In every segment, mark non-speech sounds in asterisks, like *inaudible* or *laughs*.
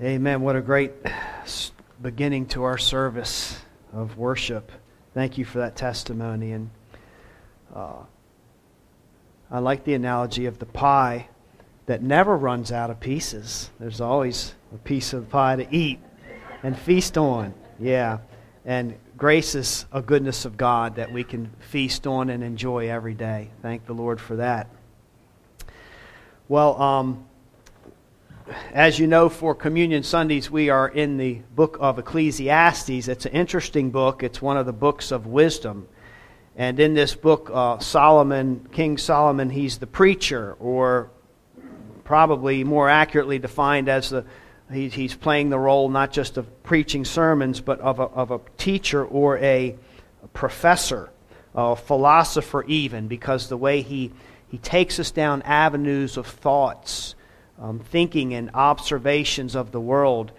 Amen. What a great beginning to our service of worship. Thank you for that testimony. And uh, I like the analogy of the pie that never runs out of pieces. There's always a piece of pie to eat and feast on. Yeah. And grace is a goodness of God that we can feast on and enjoy every day. Thank the Lord for that. Well, um, as you know, for Communion Sundays, we are in the book of Ecclesiastes. It's an interesting book, it's one of the books of wisdom. And in this book, uh, Solomon, King Solomon, he's the preacher, or probably more accurately defined as the he's, he's playing the role not just of preaching sermons, but of a, of a teacher or a, a professor, a philosopher, even, because the way he, he takes us down avenues of thoughts um, thinking and observations of the world.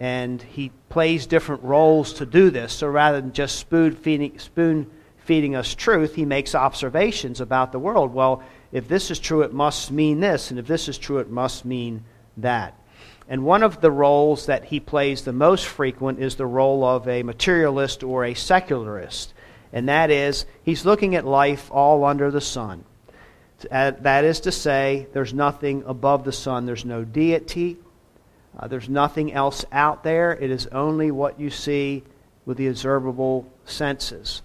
And he plays different roles to do this. So rather than just spoon feeding, spoon feeding us truth, he makes observations about the world. Well, if this is true, it must mean this. And if this is true, it must mean that. And one of the roles that he plays the most frequent is the role of a materialist or a secularist. And that is, he's looking at life all under the sun. That is to say, there's nothing above the sun. There's no deity. Uh, there's nothing else out there. It is only what you see with the observable senses.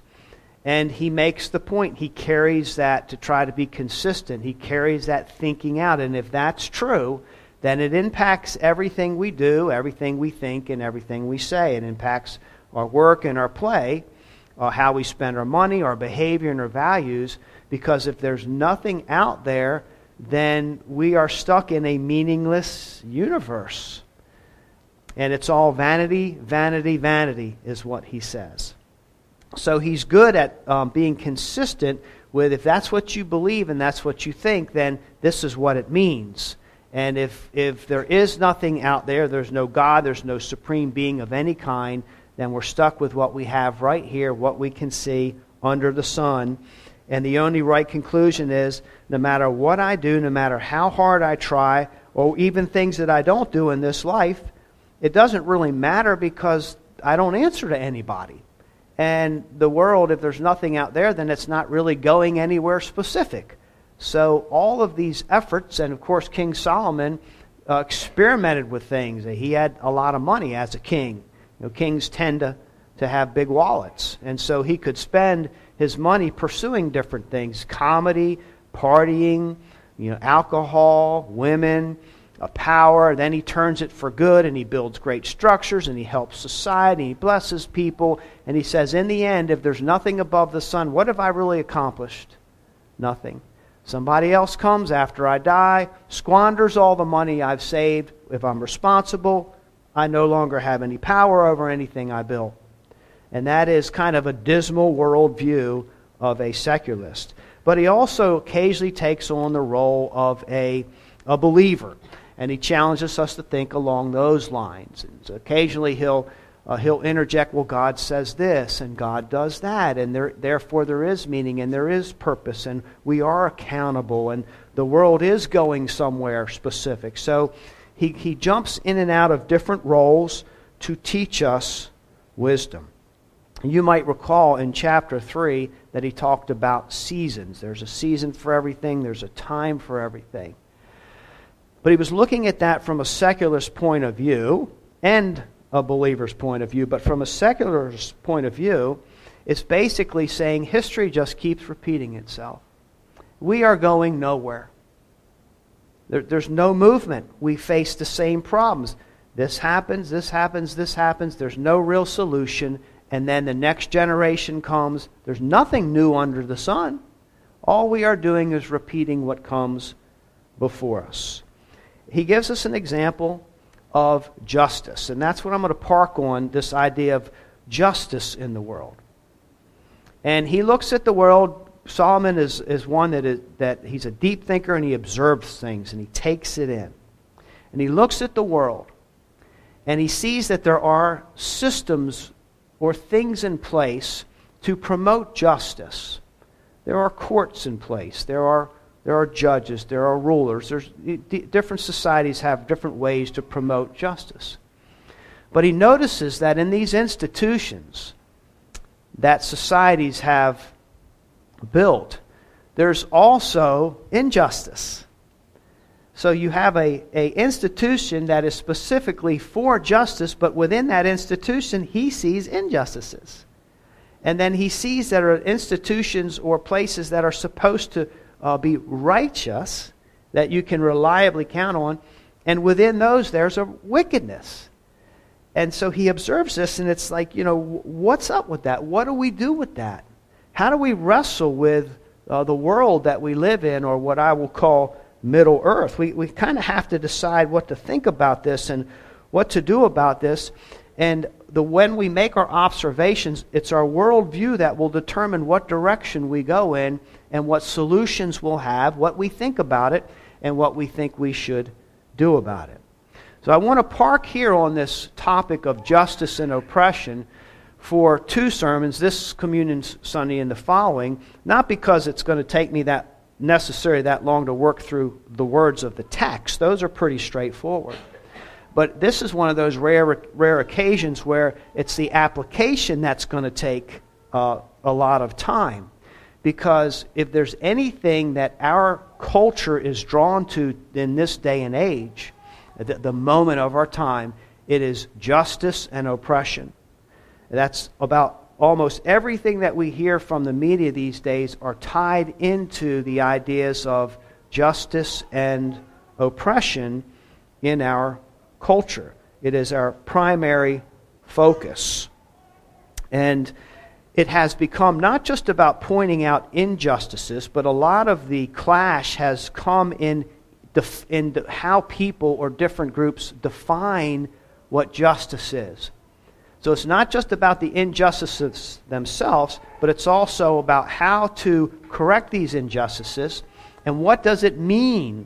And he makes the point. He carries that to try to be consistent. He carries that thinking out. And if that's true, then it impacts everything we do, everything we think, and everything we say. It impacts our work and our play, uh, how we spend our money, our behavior, and our values. Because if there's nothing out there, then we are stuck in a meaningless universe. And it's all vanity, vanity, vanity, is what he says. So he's good at um, being consistent with if that's what you believe and that's what you think, then this is what it means. And if, if there is nothing out there, there's no God, there's no supreme being of any kind, then we're stuck with what we have right here, what we can see under the sun. And the only right conclusion is no matter what I do, no matter how hard I try, or even things that I don't do in this life, it doesn't really matter because I don't answer to anybody. And the world, if there's nothing out there, then it's not really going anywhere specific. So all of these efforts, and of course, King Solomon uh, experimented with things. He had a lot of money as a king. You know, kings tend to, to have big wallets. And so he could spend his money pursuing different things comedy, partying, you know, alcohol, women, power. Then he turns it for good and he builds great structures and he helps society, and he blesses people. And he says, in the end, if there's nothing above the sun, what have I really accomplished? Nothing. Somebody else comes after I die, squanders all the money I've saved. If I'm responsible, I no longer have any power over anything I built and that is kind of a dismal worldview of a secularist. But he also occasionally takes on the role of a, a believer, and he challenges us to think along those lines. And so occasionally he'll, uh, he'll interject, well, God says this, and God does that, and there, therefore there is meaning, and there is purpose, and we are accountable, and the world is going somewhere specific. So he, he jumps in and out of different roles to teach us wisdom. You might recall in chapter 3 that he talked about seasons. There's a season for everything, there's a time for everything. But he was looking at that from a secularist point of view and a believer's point of view. But from a secularist point of view, it's basically saying history just keeps repeating itself. We are going nowhere. There, there's no movement. We face the same problems. This happens, this happens, this happens. There's no real solution and then the next generation comes. There's nothing new under the sun. All we are doing is repeating what comes before us. He gives us an example of justice, and that's what I'm going to park on this idea of justice in the world. And he looks at the world. Solomon is, is one that, is, that he's a deep thinker and he observes things and he takes it in. And he looks at the world and he sees that there are systems or things in place to promote justice. There are courts in place. There are, there are judges, there are rulers. There's, different societies have different ways to promote justice. But he notices that in these institutions that societies have built, there's also injustice. So you have a, a institution that is specifically for justice, but within that institution, he sees injustices. And then he sees that are institutions or places that are supposed to uh, be righteous, that you can reliably count on, and within those, there's a wickedness. And so he observes this, and it's like, you know, what's up with that? What do we do with that? How do we wrestle with uh, the world that we live in, or what I will call Middle Earth. We, we kind of have to decide what to think about this and what to do about this. And the, when we make our observations, it's our worldview that will determine what direction we go in and what solutions we'll have, what we think about it, and what we think we should do about it. So I want to park here on this topic of justice and oppression for two sermons, this Communion Sunday and the following, not because it's going to take me that necessary that long to work through the words of the text. Those are pretty straightforward. But this is one of those rare, rare occasions where it's the application that's going to take uh, a lot of time. Because if there's anything that our culture is drawn to in this day and age, the, the moment of our time, it is justice and oppression. That's about almost everything that we hear from the media these days are tied into the ideas of justice and oppression in our culture. It is our primary focus. And it has become not just about pointing out injustices, but a lot of the clash has come in, def- in how people or different groups define what justice is. So it's not just about the injustices themselves, but it's also about how to correct these injustices and what does it mean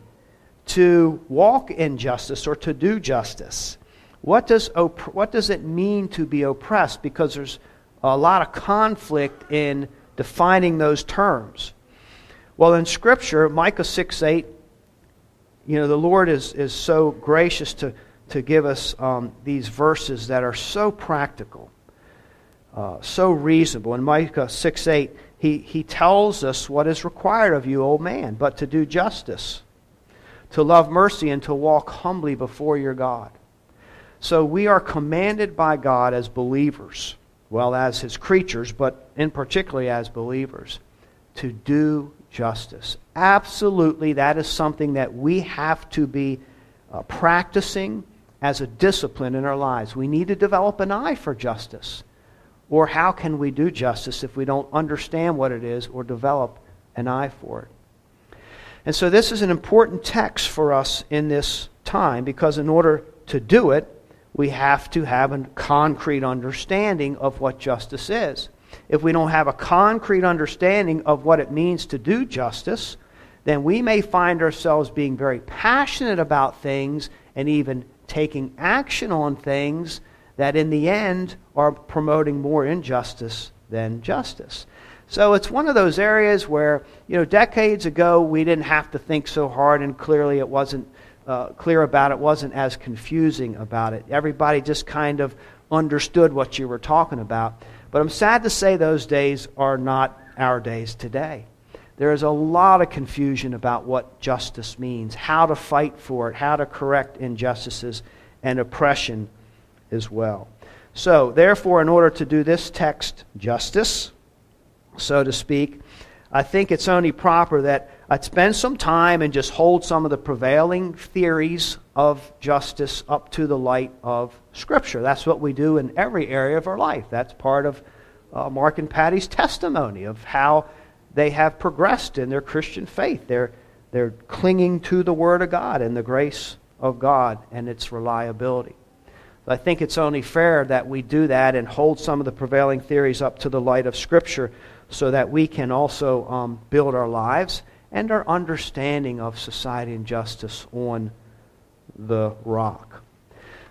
to walk in justice or to do justice. What does, what does it mean to be oppressed? Because there's a lot of conflict in defining those terms. Well, in Scripture, Micah 6 8, you know, the Lord is, is so gracious to to give us um, these verses that are so practical, uh, so reasonable. In Micah 6 8, he, he tells us what is required of you, old man, but to do justice, to love mercy, and to walk humbly before your God. So we are commanded by God as believers, well, as his creatures, but in particularly as believers, to do justice. Absolutely, that is something that we have to be uh, practicing as a discipline in our lives. We need to develop an eye for justice. Or how can we do justice if we don't understand what it is or develop an eye for it? And so this is an important text for us in this time because in order to do it, we have to have a concrete understanding of what justice is. If we don't have a concrete understanding of what it means to do justice, then we may find ourselves being very passionate about things and even taking action on things that in the end are promoting more injustice than justice. So it's one of those areas where, you know, decades ago we didn't have to think so hard and clearly it wasn't uh, clear about it, wasn't as confusing about it. Everybody just kind of understood what you were talking about. But I'm sad to say those days are not our days today. There is a lot of confusion about what justice means, how to fight for it, how to correct injustices and oppression as well. So, therefore, in order to do this text justice, so to speak, I think it's only proper that I spend some time and just hold some of the prevailing theories of justice up to the light of Scripture. That's what we do in every area of our life. That's part of uh, Mark and Patty's testimony of how they have progressed in their Christian faith. They're, they're clinging to the Word of God and the grace of God and its reliability. I think it's only fair that we do that and hold some of the prevailing theories up to the light of Scripture so that we can also um, build our lives and our understanding of society and justice on the rock.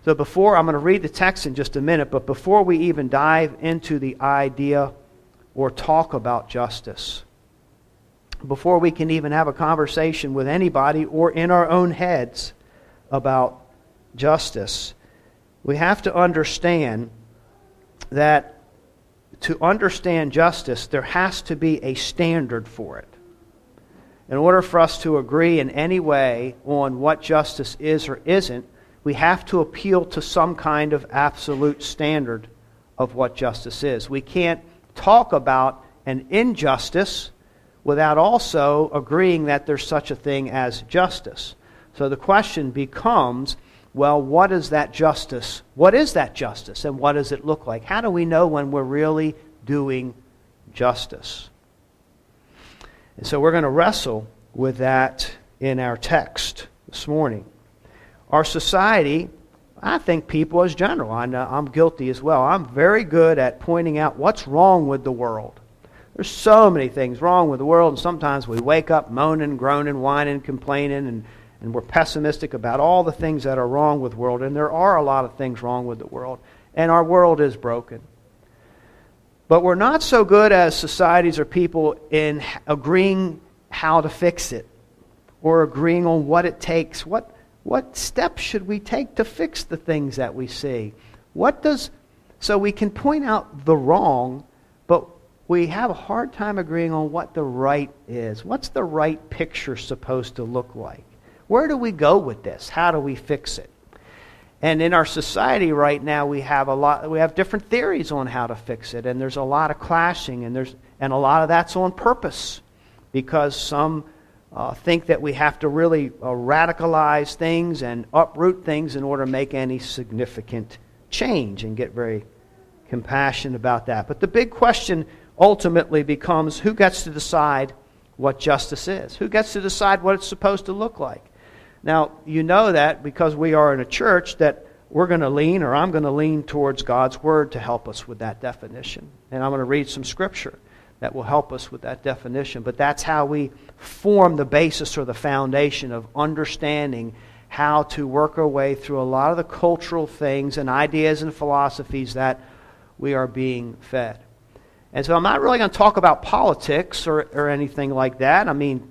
So, before I'm going to read the text in just a minute, but before we even dive into the idea or talk about justice, before we can even have a conversation with anybody or in our own heads about justice. We have to understand that to understand justice, there has to be a standard for it. In order for us to agree in any way on what justice is or isn't, we have to appeal to some kind of absolute standard of what justice is. We can't talk about an injustice without also agreeing that there's such a thing as justice. So the question becomes well, what is that justice? What is that justice, and what does it look like? How do we know when we're really doing justice? And so we're going to wrestle with that in our text this morning. Our society, I think people as general, I know I'm guilty as well. I'm very good at pointing out what's wrong with the world. There's so many things wrong with the world, and sometimes we wake up moaning, groaning, whining, complaining, and, and we're pessimistic about all the things that are wrong with the world. And there are a lot of things wrong with the world, and our world is broken. But we're not so good as societies or people in agreeing how to fix it or agreeing on what it takes. What, what steps should we take to fix the things that we see? What does so we can point out the wrong, we have a hard time agreeing on what the right is. What's the right picture supposed to look like? Where do we go with this? How do we fix it? And in our society right now, we have a lot. We have different theories on how to fix it, and there's a lot of clashing, and there's and a lot of that's on purpose, because some uh, think that we have to really uh, radicalize things and uproot things in order to make any significant change, and get very compassionate about that. But the big question ultimately becomes who gets to decide what justice is? Who gets to decide what it's supposed to look like? Now, you know that because we are in a church that we're going to lean, or I'm going to lean towards God's Word to help us with that definition. And I'm going to read some scripture that will help us with that definition. But that's how we form the basis or the foundation of understanding how to work our way through a lot of the cultural things and ideas and philosophies that we are being fed. And so I'm not really going to talk about politics or, or anything like that. I mean,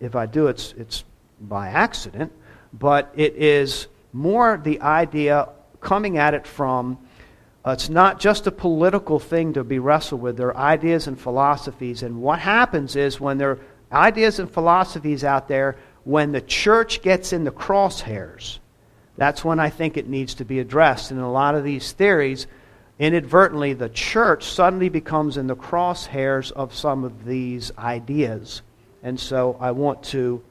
if I do, it's, it's by accident. But it is more the idea coming at it from uh, it's not just a political thing to be wrestled with. There are ideas and philosophies. And what happens is when there are ideas and philosophies out there, when the church gets in the crosshairs, that's when I think it needs to be addressed. And a lot of these theories, inadvertently, the church suddenly becomes in the crosshairs of some of these ideas. And so I want to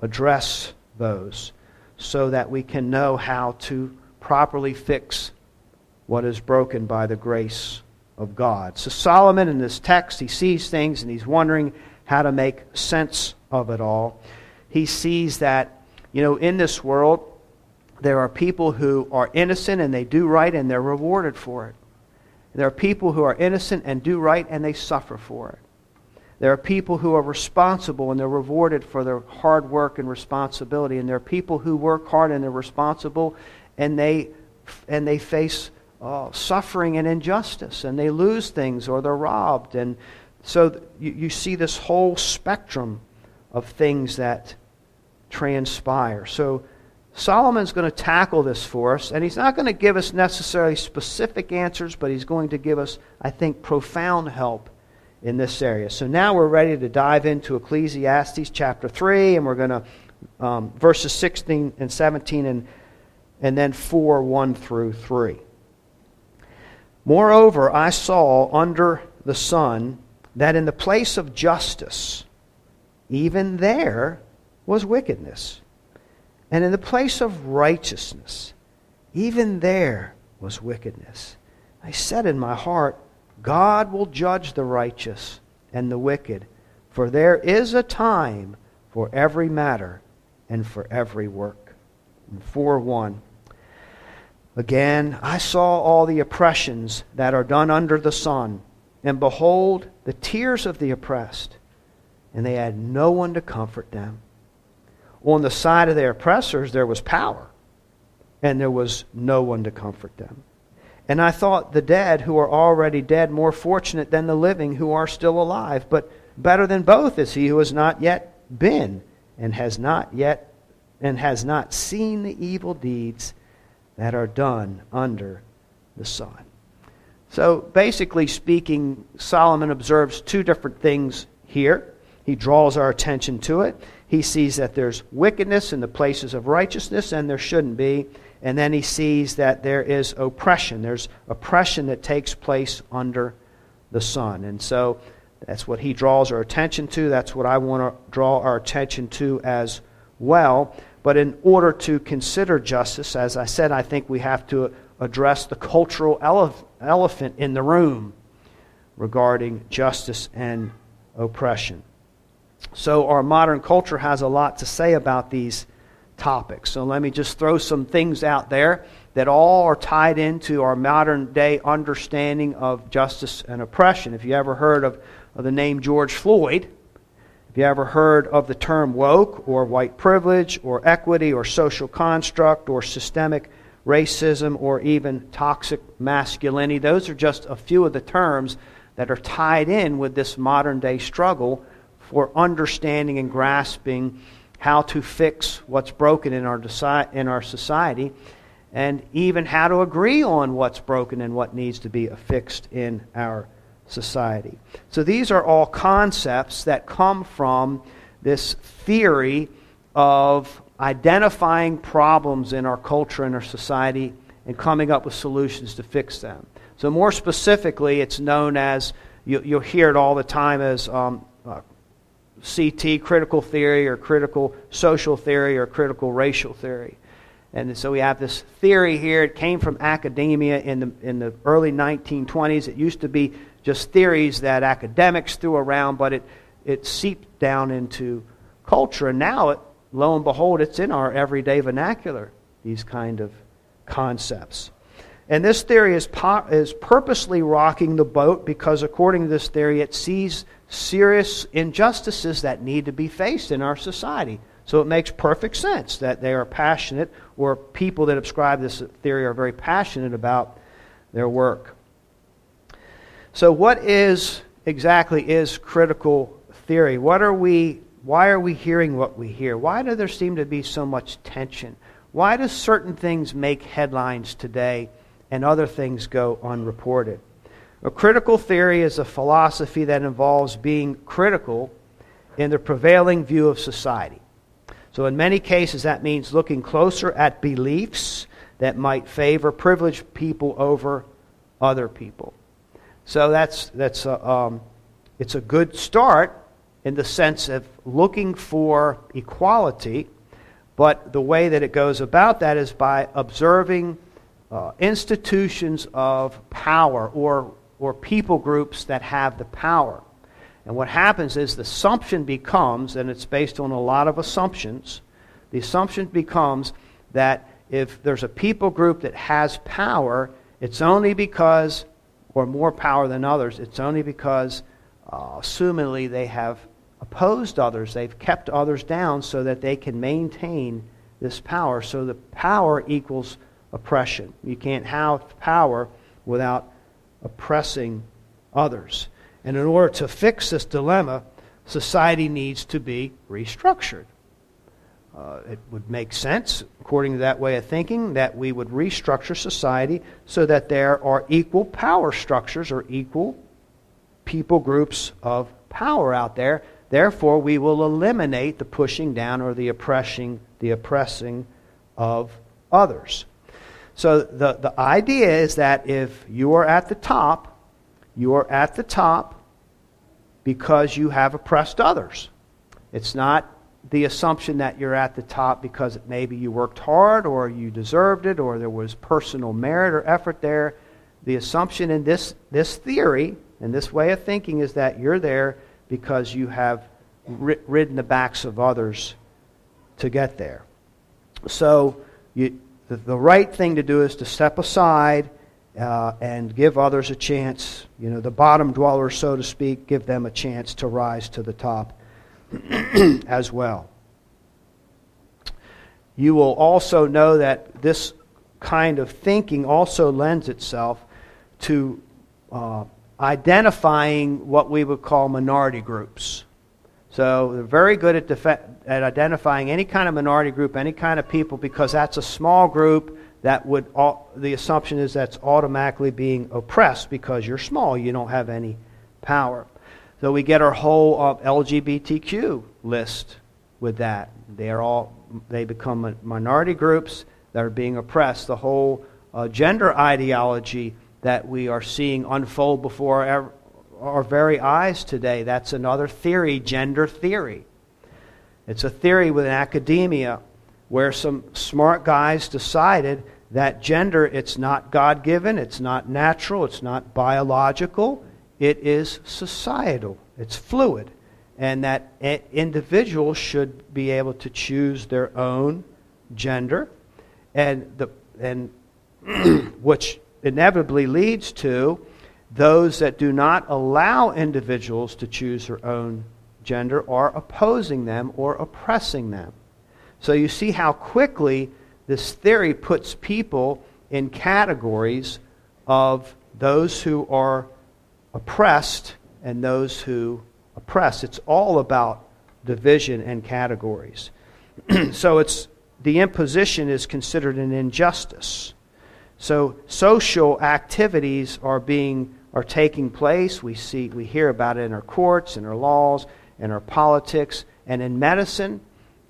address those so that we can know how to properly fix what is broken by the grace of God. So, Solomon in this text, he sees things and he's wondering how to make sense of it all. He sees that, you know, in this world, there are people who are innocent and they do right and they're rewarded for it. There are people who are innocent and do right and they suffer for it. There are people who are responsible and they're rewarded for their hard work and responsibility. And there are people who work hard and they're responsible and they, and they face uh, suffering and injustice and they lose things or they're robbed. And so you, you see this whole spectrum of things that transpire. So Solomon's going to tackle this for us, and he's not going to give us necessarily specific answers, but he's going to give us, I think, profound help in this area. So now we're ready to dive into Ecclesiastes chapter 3, and we're going to, um, verses 16 and 17, and, and then 4 1 through 3. Moreover, I saw under the sun that in the place of justice, even there was wickedness and in the place of righteousness, even there was wickedness. I said in my heart, God will judge the righteous and the wicked, for there is a time for every matter and for every work. 4 1. Again, I saw all the oppressions that are done under the sun, and behold, the tears of the oppressed, and they had no one to comfort them on the side of their oppressors, there was power, and there was no one to comfort them. And I thought the dead who are already dead more fortunate than the living who are still alive. But Better than both is he who has not yet been and has not yet and has not seen the evil deeds that are done under the sun. So basically speaking, Solomon observes two different things here. He draws our attention to it. He sees that there's wickedness in the places of righteousness, and there shouldn't be. And then he sees that there is oppression. There's oppression that takes place under the sun. And so that's what he draws our attention to. That's what I want to draw our attention to as well. But in order to consider justice, as I said, I think we have to address the cultural elef- elephant in the room regarding justice and oppression. So, our modern culture has a lot to say about these topics. So, let me just throw some things out there that all are tied into our modern day understanding of justice and oppression. If you ever heard of, of the name George Floyd, if you ever heard of the term woke or white privilege or equity or social construct or systemic racism or even toxic masculinity, those are just a few of the terms that are tied in with this modern day struggle for understanding and grasping how to fix what's broken in our, in our society and even how to agree on what's broken and what needs to be affixed in our society. So these are all concepts that come from this theory of identifying problems in our culture and our society and coming up with solutions to fix them. So, more specifically, it's known as, you, will hear it all the time as um, CT, critical theory, or critical social theory, or critical racial theory. And so we have this theory here. It came from academia in the, in the early 1920s. It used to be just theories that academics threw around, but it, it seeped down into culture. And now, it, lo and behold, it's in our everyday vernacular, these kind of concepts. And this theory is, po- is purposely rocking the boat because, according to this theory, it sees serious injustices that need to be faced in our society. So it makes perfect sense that they are passionate, or people that ascribe this theory are very passionate about their work. So, what is exactly is critical theory? What are we? Why are we hearing what we hear? Why do there seem to be so much tension? Why do certain things make headlines today and other things go unreported? A critical theory is a philosophy that involves being critical in the prevailing view of society. So, in many cases, that means looking closer at beliefs that might favor privileged people over other people. So that's that's a, um, it's a good start in the sense of looking for equality, but the way that it goes about that is by observing uh, institutions of power or or people groups that have the power. And what happens is the assumption becomes, and it's based on a lot of assumptions, the assumption becomes that if there's a people group that has power, it's only because or more power than others, it's only because, uh, assumingly, they have opposed others. They've kept others down so that they can maintain this power. So the power equals oppression. You can't have power without oppressing others. And in order to fix this dilemma, society needs to be restructured. Uh, it would make sense, according to that way of thinking, that we would restructure society so that there are equal power structures or equal people groups of power out there. Therefore, we will eliminate the pushing down or the oppressing, the oppressing of others. So the, the idea is that if you are at the top, you are at the top because you have oppressed others. It's not the assumption that you're at the top because maybe you worked hard or you deserved it or there was personal merit or effort there. The assumption in this, this theory and this way of thinking is that you're there because you have ridden the backs of others to get there. So you, the, the right thing to do is to step aside uh, and give others a chance, you know, the bottom dwellers, so to speak, give them a chance to rise to the top *clears throat* as well. You will also know that this kind of thinking also lends itself to uh, identifying what we would call minority groups. So they're very good at, def- at identifying any kind of minority group, any kind of people, because that's a small group that would, all, the assumption is that's automatically being oppressed because you're small, you don't have any power. So we get our whole uh, LGBTQ list with that. They are all they become minority groups that are being oppressed. The whole uh, gender ideology that we are seeing unfold before our, our very eyes today. That's another theory, gender theory. It's a theory within academia where some smart guys decided that gender it's not god-given it's not natural it's not biological it is societal it's fluid and that individuals should be able to choose their own gender and the and *clears throat* which inevitably leads to those that do not allow individuals to choose their own gender are opposing them or oppressing them so you see how quickly this theory puts people in categories of those who are oppressed and those who oppress. It's all about division and categories. *clears throat* so it's the imposition is considered an injustice. So social activities are being are taking place. We see we hear about it in our courts, in our laws, in our politics, and in medicine.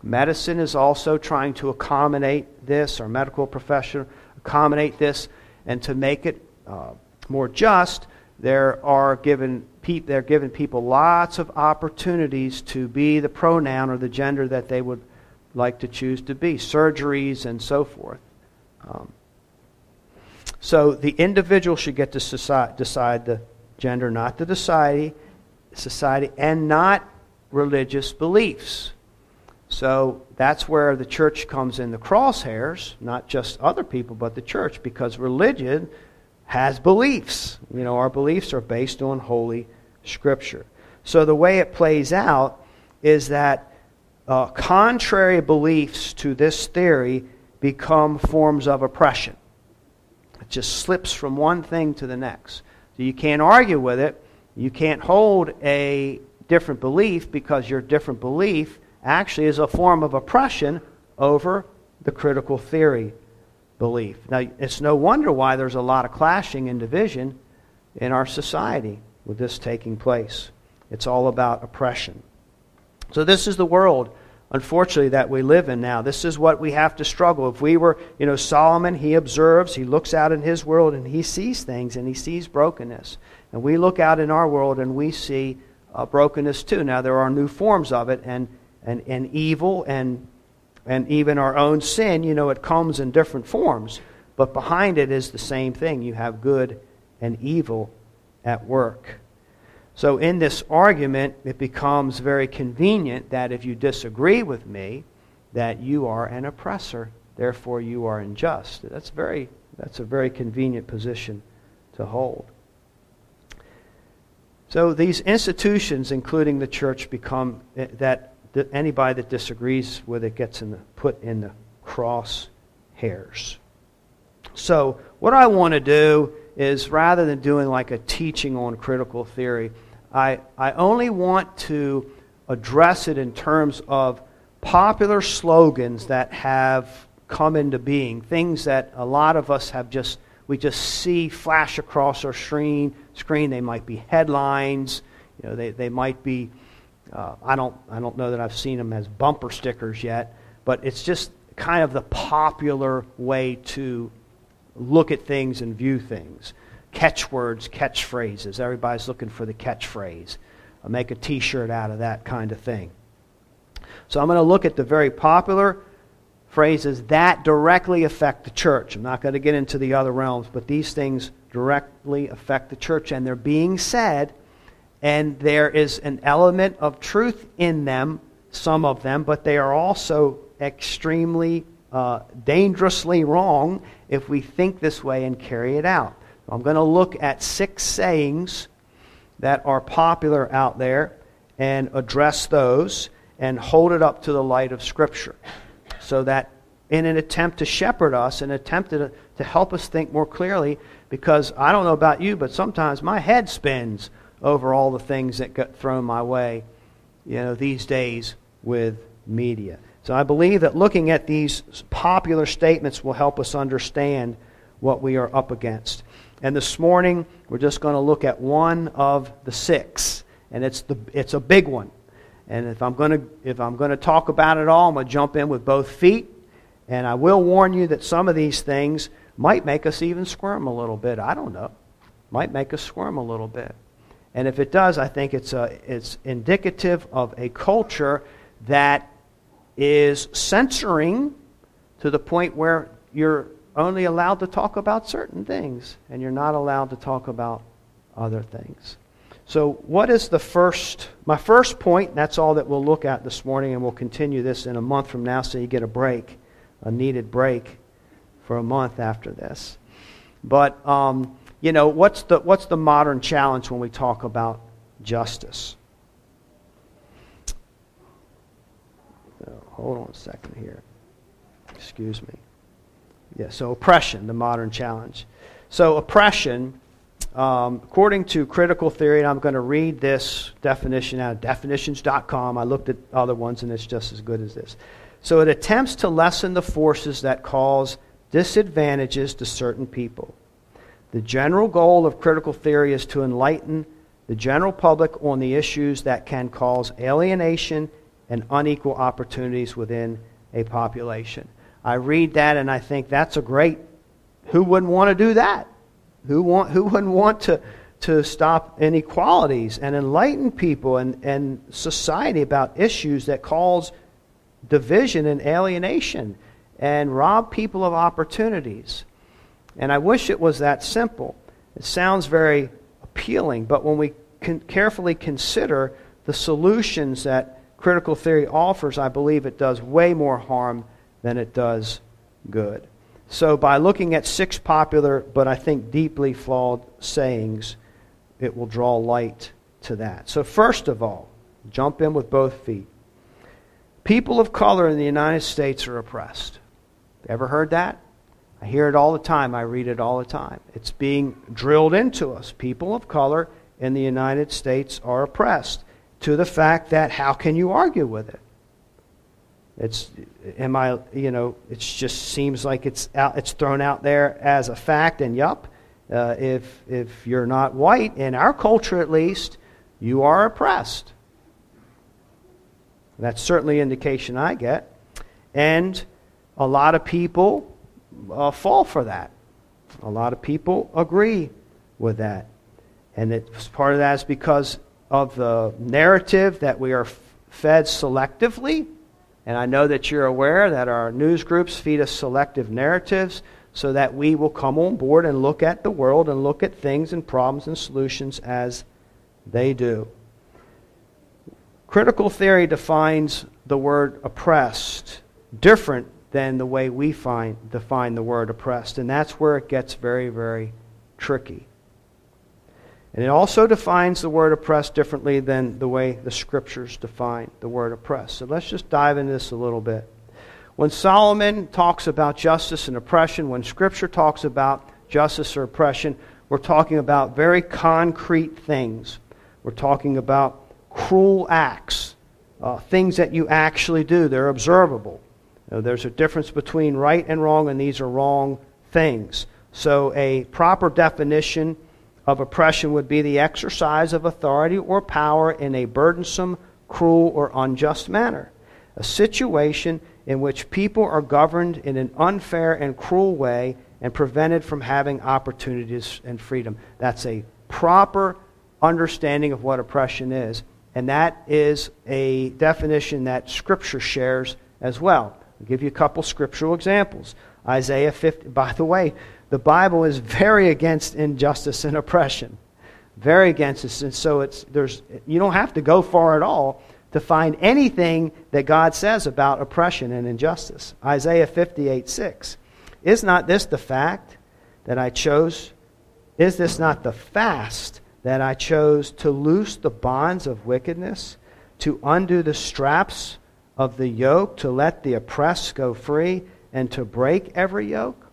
Medicine is also trying to accommodate this, our medical profession accommodate this, and to make it uh, more just, there are given pe- they're giving people lots of opportunities to be the pronoun or the gender that they would like to choose to be, surgeries and so forth. Um, so the individual should get to society, decide the gender, not the society, society, and not religious beliefs. So that's where the church comes in the crosshairs, not just other people, but the church, because religion has beliefs. You know, our beliefs are based on Holy Scripture. So the way it plays out is that uh, contrary beliefs to this theory become forms of oppression. Just slips from one thing to the next. So you can't argue with it. You can't hold a different belief because your different belief actually is a form of oppression over the critical theory belief. Now, it's no wonder why there's a lot of clashing and division in our society with this taking place. It's all about oppression. So, this is the world, unfortunately, that we live in now. This is what we have to struggle. If we were, you know, Solomon, he observes, he looks out in his world and he sees things and he sees brokenness. And we look out in our world and we see uh, brokenness too. Now, there are new forms of it, and and, and evil and, and even our own sin, you know, it comes in different forms. But behind it is the same thing. You have good and evil at work. So in this argument, it becomes very convenient that if you disagree with me, that you are an oppressor, therefore you are unjust. That's very that's a very convenient position to hold. So these institutions, including the church, become eh, that anybody that disagrees with it gets in the, put in the crosshairs. So, what I want to do is rather than doing like a teaching on critical theory, I, I only want to address it in terms of popular slogans that have come into being, things that a lot of us have just we just see flash across our screen. Screen. They might be headlines. You know, they, they might be uh, I don't I don't know that I've seen them as bumper stickers yet, but it's just kind of the popular way to look at things and view things. Catchwords, catchphrases. Everybody's looking for the catchphrase. I'll make a T-shirt out of that kind of thing. So I'm going to look at the very popular phrases that directly affect the church. I'm not going to get into the other realms, but these things directly affect the church, and they're being said and there is an element of truth in them, some of them, but they are also extremely uh, dangerously wrong if we think this way and carry it out. I'm going to look at six sayings that are popular out there and address those and hold it up to the light of Scripture so that in an attempt to shepherd us, an attempt to, to help us think more clearly. Because I don't know about you, but sometimes my head spins over all the things that get thrown my way, you know, these days with media. So I believe that looking at these popular statements will help us understand what we are up against. And this morning, we're just going to look at one of the six, and it's, the, it's a big one. And if I'm going to if I'm going to talk about it all, I'm going to jump in with both feet. And I will warn you that some of these things might make us even squirm a little bit. I don't know. Might make us squirm a little bit. And if it does, I think it's a, it's indicative of a culture that is censoring to the point where you're only allowed to talk about certain things and you're not allowed to talk about other things. So, what is the first, my first point, that's all that we'll look at this morning, and we'll continue this in a month from now so you get a break, a needed break for a month after this. But, um, you know, what's the, what's the modern challenge when we talk about justice? Oh, hold on a second here. Excuse me. Yeah, so oppression, the modern challenge. So, oppression um, according to critical theory, and I'm going to read this definition out of definitions.com. I looked at other ones, and it's just as good as this. So it attempts to lessen the forces that cause disadvantages to certain people. The general goal of critical theory is to enlighten the general public on the issues that can cause alienation and unequal opportunities within a population. I read that and I think that's a great. Who wouldn't want to do that? Who, want, who wouldn't want to, to stop inequalities and enlighten people and, and society about issues that cause division and alienation and rob people of opportunities? And I wish it was that simple. It sounds very appealing, but when we carefully consider the solutions that critical theory offers, I believe it does way more harm than it does good. So, by looking at six popular but I think deeply flawed sayings, it will draw light to that. So, first of all, jump in with both feet. People of color in the United States are oppressed. Ever heard that? I hear it all the time. I read it all the time. It's being drilled into us. People of color in the United States are oppressed to the fact that how can you argue with it? It's am I you know it just seems like it's out, it's thrown out there as a fact and yup uh, if if you're not white in our culture at least you are oppressed. That's certainly indication I get, and a lot of people uh, fall for that. A lot of people agree with that, and it's part of that is because of the narrative that we are fed selectively and I know that you're aware that our news groups feed us selective narratives so that we will come on board and look at the world and look at things and problems and solutions as they do. Critical theory defines the word oppressed different than the way we find, define the word oppressed, and that's where it gets very, very tricky. And it also defines the word oppressed differently than the way the scriptures define the word oppressed. So let's just dive into this a little bit. When Solomon talks about justice and oppression, when scripture talks about justice or oppression, we're talking about very concrete things. We're talking about cruel acts, uh, things that you actually do. They're observable. You know, there's a difference between right and wrong, and these are wrong things. So, a proper definition of oppression would be the exercise of authority or power in a burdensome, cruel, or unjust manner. A situation in which people are governed in an unfair and cruel way and prevented from having opportunities and freedom. That's a proper understanding of what oppression is. And that is a definition that Scripture shares as well. I'll give you a couple scriptural examples. Isaiah 50, by the way, the Bible is very against injustice and oppression. Very against this. And so it's, there's, you don't have to go far at all to find anything that God says about oppression and injustice. Isaiah 58 6. Is not this the fact that I chose? Is this not the fast that I chose to loose the bonds of wickedness, to undo the straps of the yoke, to let the oppressed go free, and to break every yoke?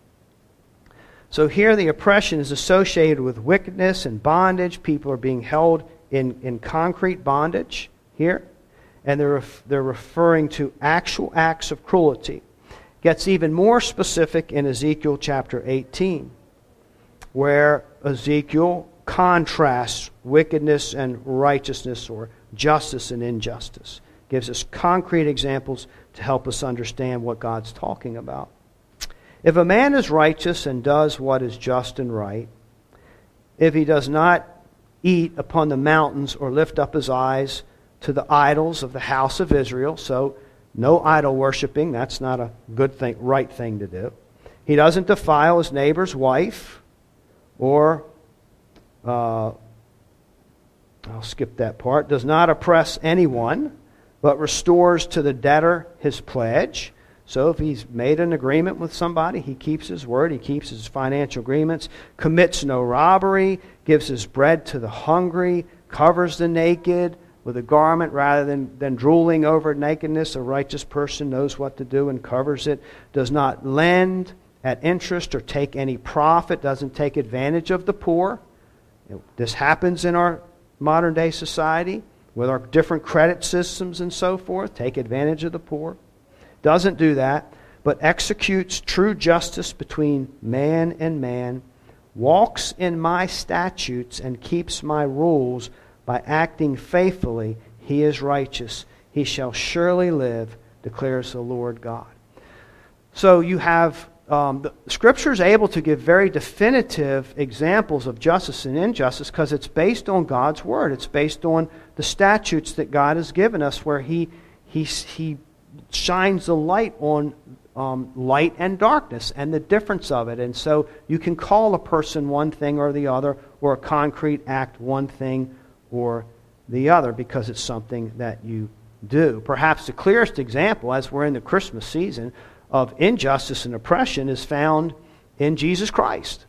So here the oppression is associated with wickedness and bondage. People are being held in, in concrete bondage here. And they're, they're referring to actual acts of cruelty. Gets even more specific in Ezekiel chapter 18, where Ezekiel contrasts wickedness and righteousness or justice and injustice. Gives us concrete examples to help us understand what God's talking about. If a man is righteous and does what is just and right, if he does not eat upon the mountains or lift up his eyes to the idols of the house of Israel, so no idol worshiping, that's not a good thing, right thing to do. He doesn't defile his neighbor's wife or uh, I'll skip that part, does not oppress anyone, but restores to the debtor his pledge. So if he's made an agreement with somebody, he keeps his word, he keeps his financial agreements, commits no robbery, gives his bread to the hungry, covers the naked with a garment rather than, than drooling over nakedness. A righteous person knows what to do and covers it, does not lend at interest or take any profit, doesn't take advantage of the poor. This happens in our modern day society with our different credit systems and so forth, take advantage of the poor doesn't do that, but executes true justice between man and man, walks in my statutes and keeps my rules by acting faithfully, he is righteous. He shall surely live, declares the Lord God. So you have um, the Scripture is able to give very definitive examples of justice and injustice because it's based on God's Word. It's based on the statutes that God has given us, where He, he, he shines the light on um, light and darkness and the difference of it. And so you can call a person one thing or the other, or a concrete act one thing or the other, because it's something that you do. Perhaps the clearest example, as we're in the Christmas season, of injustice and oppression is found in Jesus Christ.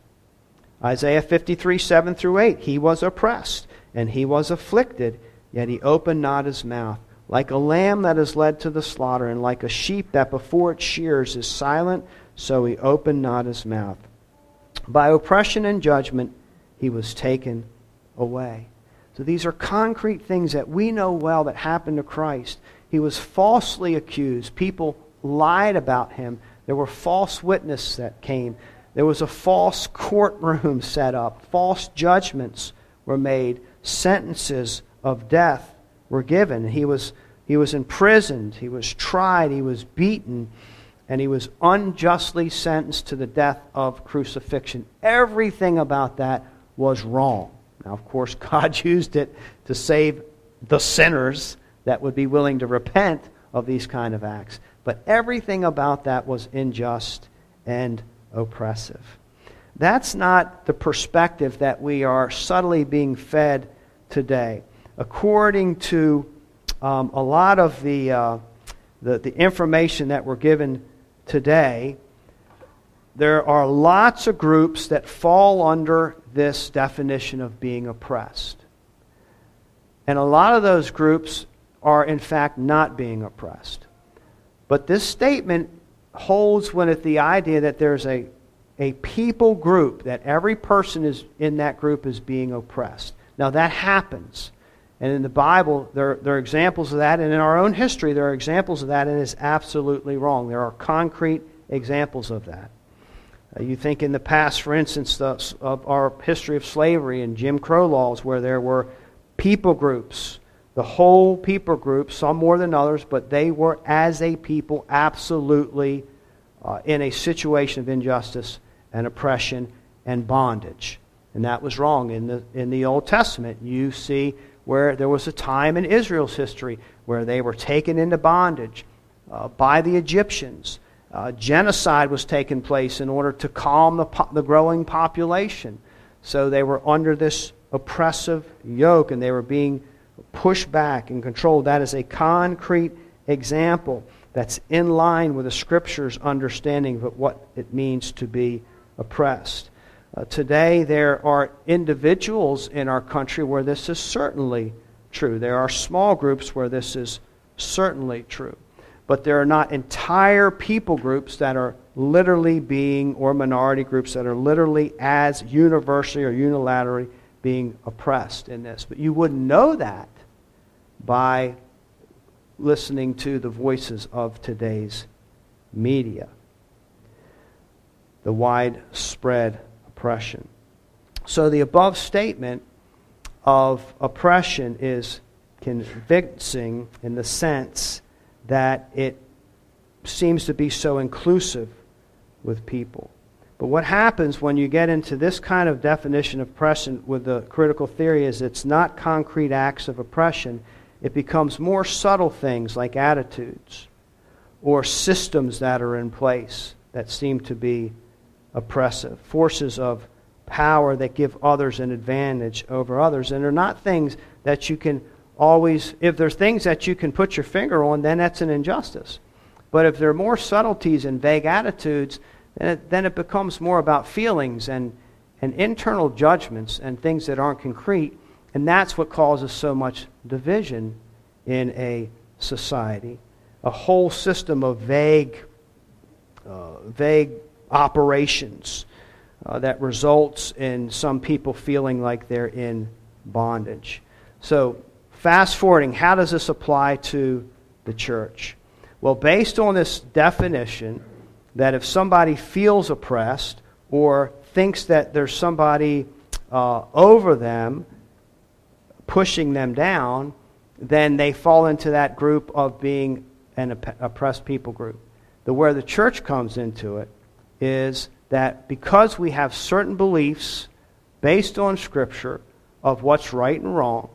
Isaiah 53, 7 through 8. He was oppressed and he was afflicted, yet he opened not his mouth. Like a lamb that is led to the slaughter, and like a sheep that before its shears is silent, so he opened not his mouth. By oppression and judgment he was taken away. So these are concrete things that we know well that happened to Christ. He was falsely accused. People lied about him. There were false witnesses that came. There was a false courtroom set up. False judgments were made. Sentences of death were given. He was, he was imprisoned, he was tried, he was beaten, and he was unjustly sentenced to the death of crucifixion. Everything about that was wrong. Now, of course, *laughs* God used it to save the sinners that would be willing to repent of these kind of acts. But everything about that was unjust and oppressive. That's not the perspective that we are subtly being fed today according to um, a lot of the, uh, the, the information that we're given today, there are lots of groups that fall under this definition of being oppressed. And a lot of those groups are, in fact, not being oppressed. But this statement holds when it the idea that there's a, a people group, that every person is in that group is being oppressed. Now, that happens. And in the Bible, there, there are examples of that. And in our own history, there are examples of that, and it's absolutely wrong. There are concrete examples of that. Uh, you think in the past, for instance, the, of our history of slavery and Jim Crow laws, where there were people groups, the whole people group, some more than others, but they were, as a people, absolutely uh, in a situation of injustice and oppression and bondage. And that was wrong. In the, in the Old Testament, you see where there was a time in Israel's history where they were taken into bondage uh, by the Egyptians. Uh, genocide was taking place in order to calm the, po- the growing population. So they were under this oppressive yoke and they were being pushed back and controlled. That is a concrete example that's in line with the Scripture's understanding of what it means to be oppressed. Uh, today, there are individuals in our country where this is certainly true. There are small groups where this is certainly true. but there are not entire people groups that are literally being, or minority groups that are literally as universally or unilaterally being oppressed in this. But you wouldn't know that by listening to the voices of today's media, the widespread oppression. So the above statement of oppression is convincing in the sense that it seems to be so inclusive with people. But what happens when you get into this kind of definition of oppression with the critical theory is it's not concrete acts of oppression. It becomes more subtle things like attitudes or systems that are in place that seem to be oppressive, forces of power that give others an advantage over others. And they're not things that you can always, if there's things that you can put your finger on, then that's an injustice. But if there are more subtleties and vague attitudes, then it, then it becomes more about feelings and, and internal judgments and things that aren't concrete. And that's what causes so much division in a society. A whole system of vague, uh, vague operations uh, that results in some people feeling like they're in bondage. So, fast forwarding, how does this apply to the church? Well, based on this definition, that if somebody feels oppressed or thinks that there's somebody uh, over them pushing them down, then they fall into that group of being an oppressed people group. The where the church comes into it is that because we have certain beliefs based on Scripture of what's right and wrong,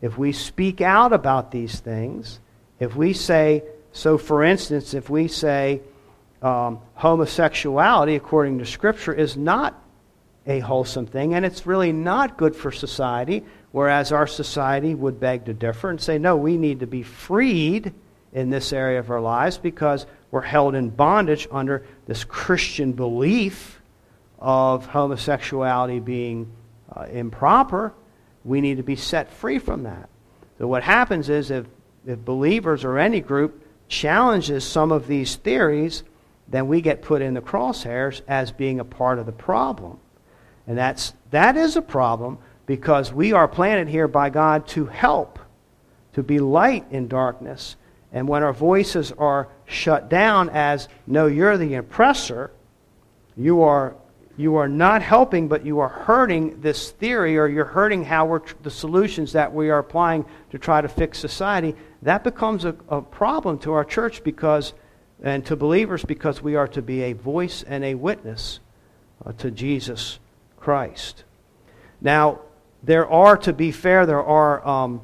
if we speak out about these things, if we say, so for instance, if we say um, homosexuality, according to Scripture, is not a wholesome thing, and it's really not good for society, whereas our society would beg to differ and say, no, we need to be freed in this area of our lives because we're held in bondage under this Christian belief of homosexuality being uh, improper. We need to be set free from that. So, what happens is if, if believers or any group challenges some of these theories, then we get put in the crosshairs as being a part of the problem. And that's, that is a problem because we are planted here by God to help, to be light in darkness, and when our voices are shut down as, no, you're the oppressor, you are, you are not helping, but you are hurting this theory, or you're hurting how we're, the solutions that we are applying to try to fix society, that becomes a, a problem to our church because, and to believers because we are to be a voice and a witness uh, to Jesus Christ. Now, there are, to be fair, there are. Um,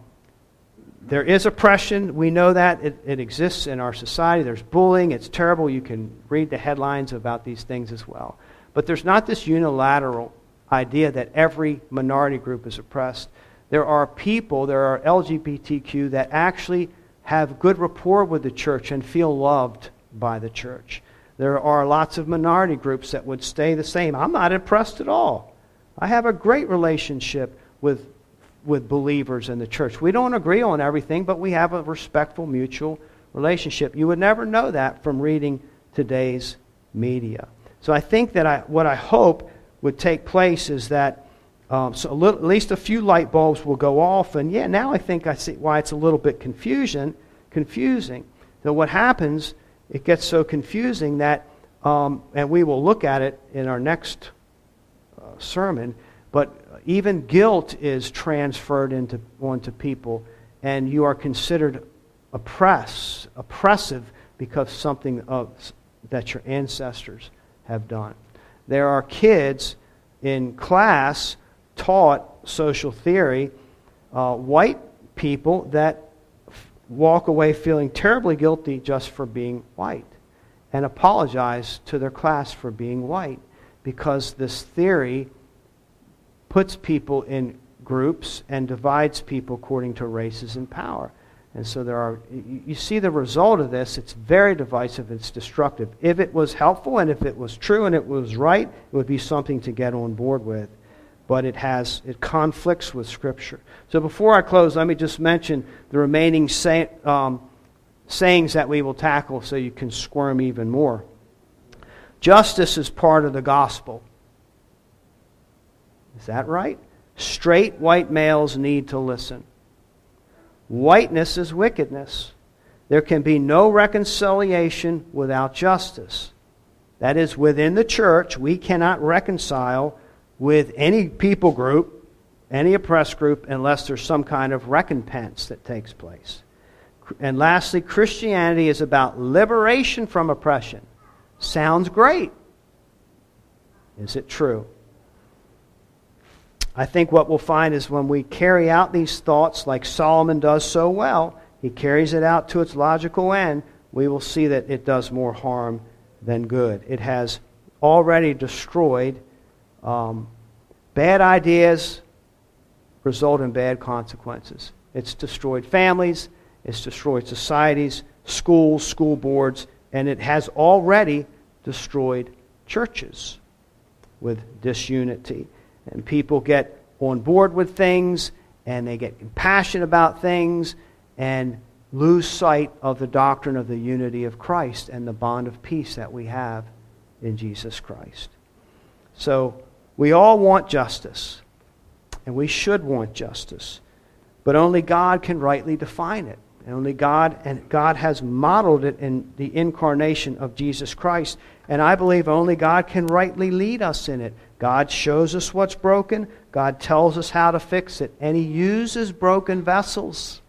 there is oppression. We know that. It, it, exists in our society. There's bullying. It's terrible. You can read the headlines about these things as well. But there's not this unilateral idea that every minority group is oppressed. There are people, there are LGBTQ that actually have good rapport with the church and feel loved by the church. There are lots of minority groups that would stay the same. I'm not oppressed at all. I have a great relationship with with believers in the church. We don't agree on everything, but we have a respectful mutual relationship. You would never know that from reading today's media. So I think that I, what I hope would take place is that um, so little, at least a few light bulbs will go off, and yeah, now I think I see why it's a little bit confusion, confusing. So what happens? It gets so confusing that, um, and we will look at it in our next uh, sermon. But even guilt is transferred into, onto people, and you are considered oppress, oppressive because something of, that your ancestors have done. There are kids in class taught social theory, uh, white people that f- walk away feeling terribly guilty just for being white and apologize to their class for being white because this theory puts people in groups and divides people according to races and power. And so there are, you see the result of this. It's very divisive. It's destructive. If it was helpful and if it was true and it was right, it would be something to get on board with. But it has, it conflicts with Scripture. So before I close, let me just mention the remaining sa- um, sayings that we will tackle so you can squirm even more. Justice is part of the gospel. Is that right? Straight white males need to listen. Whiteness is wickedness. There can be no reconciliation without justice. That is, within the church, we cannot reconcile with any people group, any oppressed group, unless there's some kind of recompense that takes place. And lastly, Christianity is about liberation from oppression. Sounds great. Is it true? I think what we'll find is when we carry out these thoughts like Solomon does so well, he carries it out to its logical end, we will see that it does more harm than good. It has already destroyed um, bad ideas result in bad consequences. It's destroyed families, it's destroyed societies, schools, school boards, and it has already destroyed churches with disunity and people get on board with things and they get passionate about things and lose sight of the doctrine of the unity of Christ and the bond of peace that we have in Jesus Christ. So we all want justice, and we should want justice, but only God can rightly define it. And only God and God has modeled it in the incarnation of Jesus Christ. And I believe only God can rightly lead us in it. God shows us what's broken, God tells us how to fix it, and He uses broken vessels.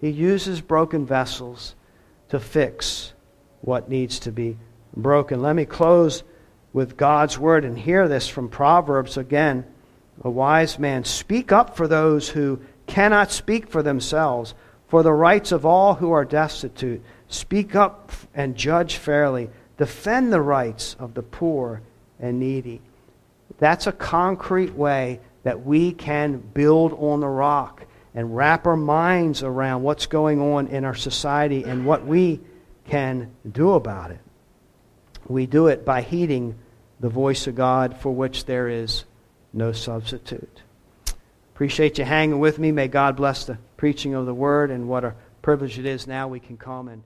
He uses broken vessels to fix what needs to be broken. Let me close with God's word and hear this from Proverbs again. A wise man, speak up for those who cannot speak for themselves, for the rights of all who are destitute. Speak up and judge fairly. Defend the rights of the poor and needy. That's a concrete way that we can build on the rock and wrap our minds around what's going on in our society and what we can do about it. We do it by heeding the voice of God for which there is no substitute. Appreciate you hanging with me. May God bless the preaching of the word and what a privilege it is now we can come and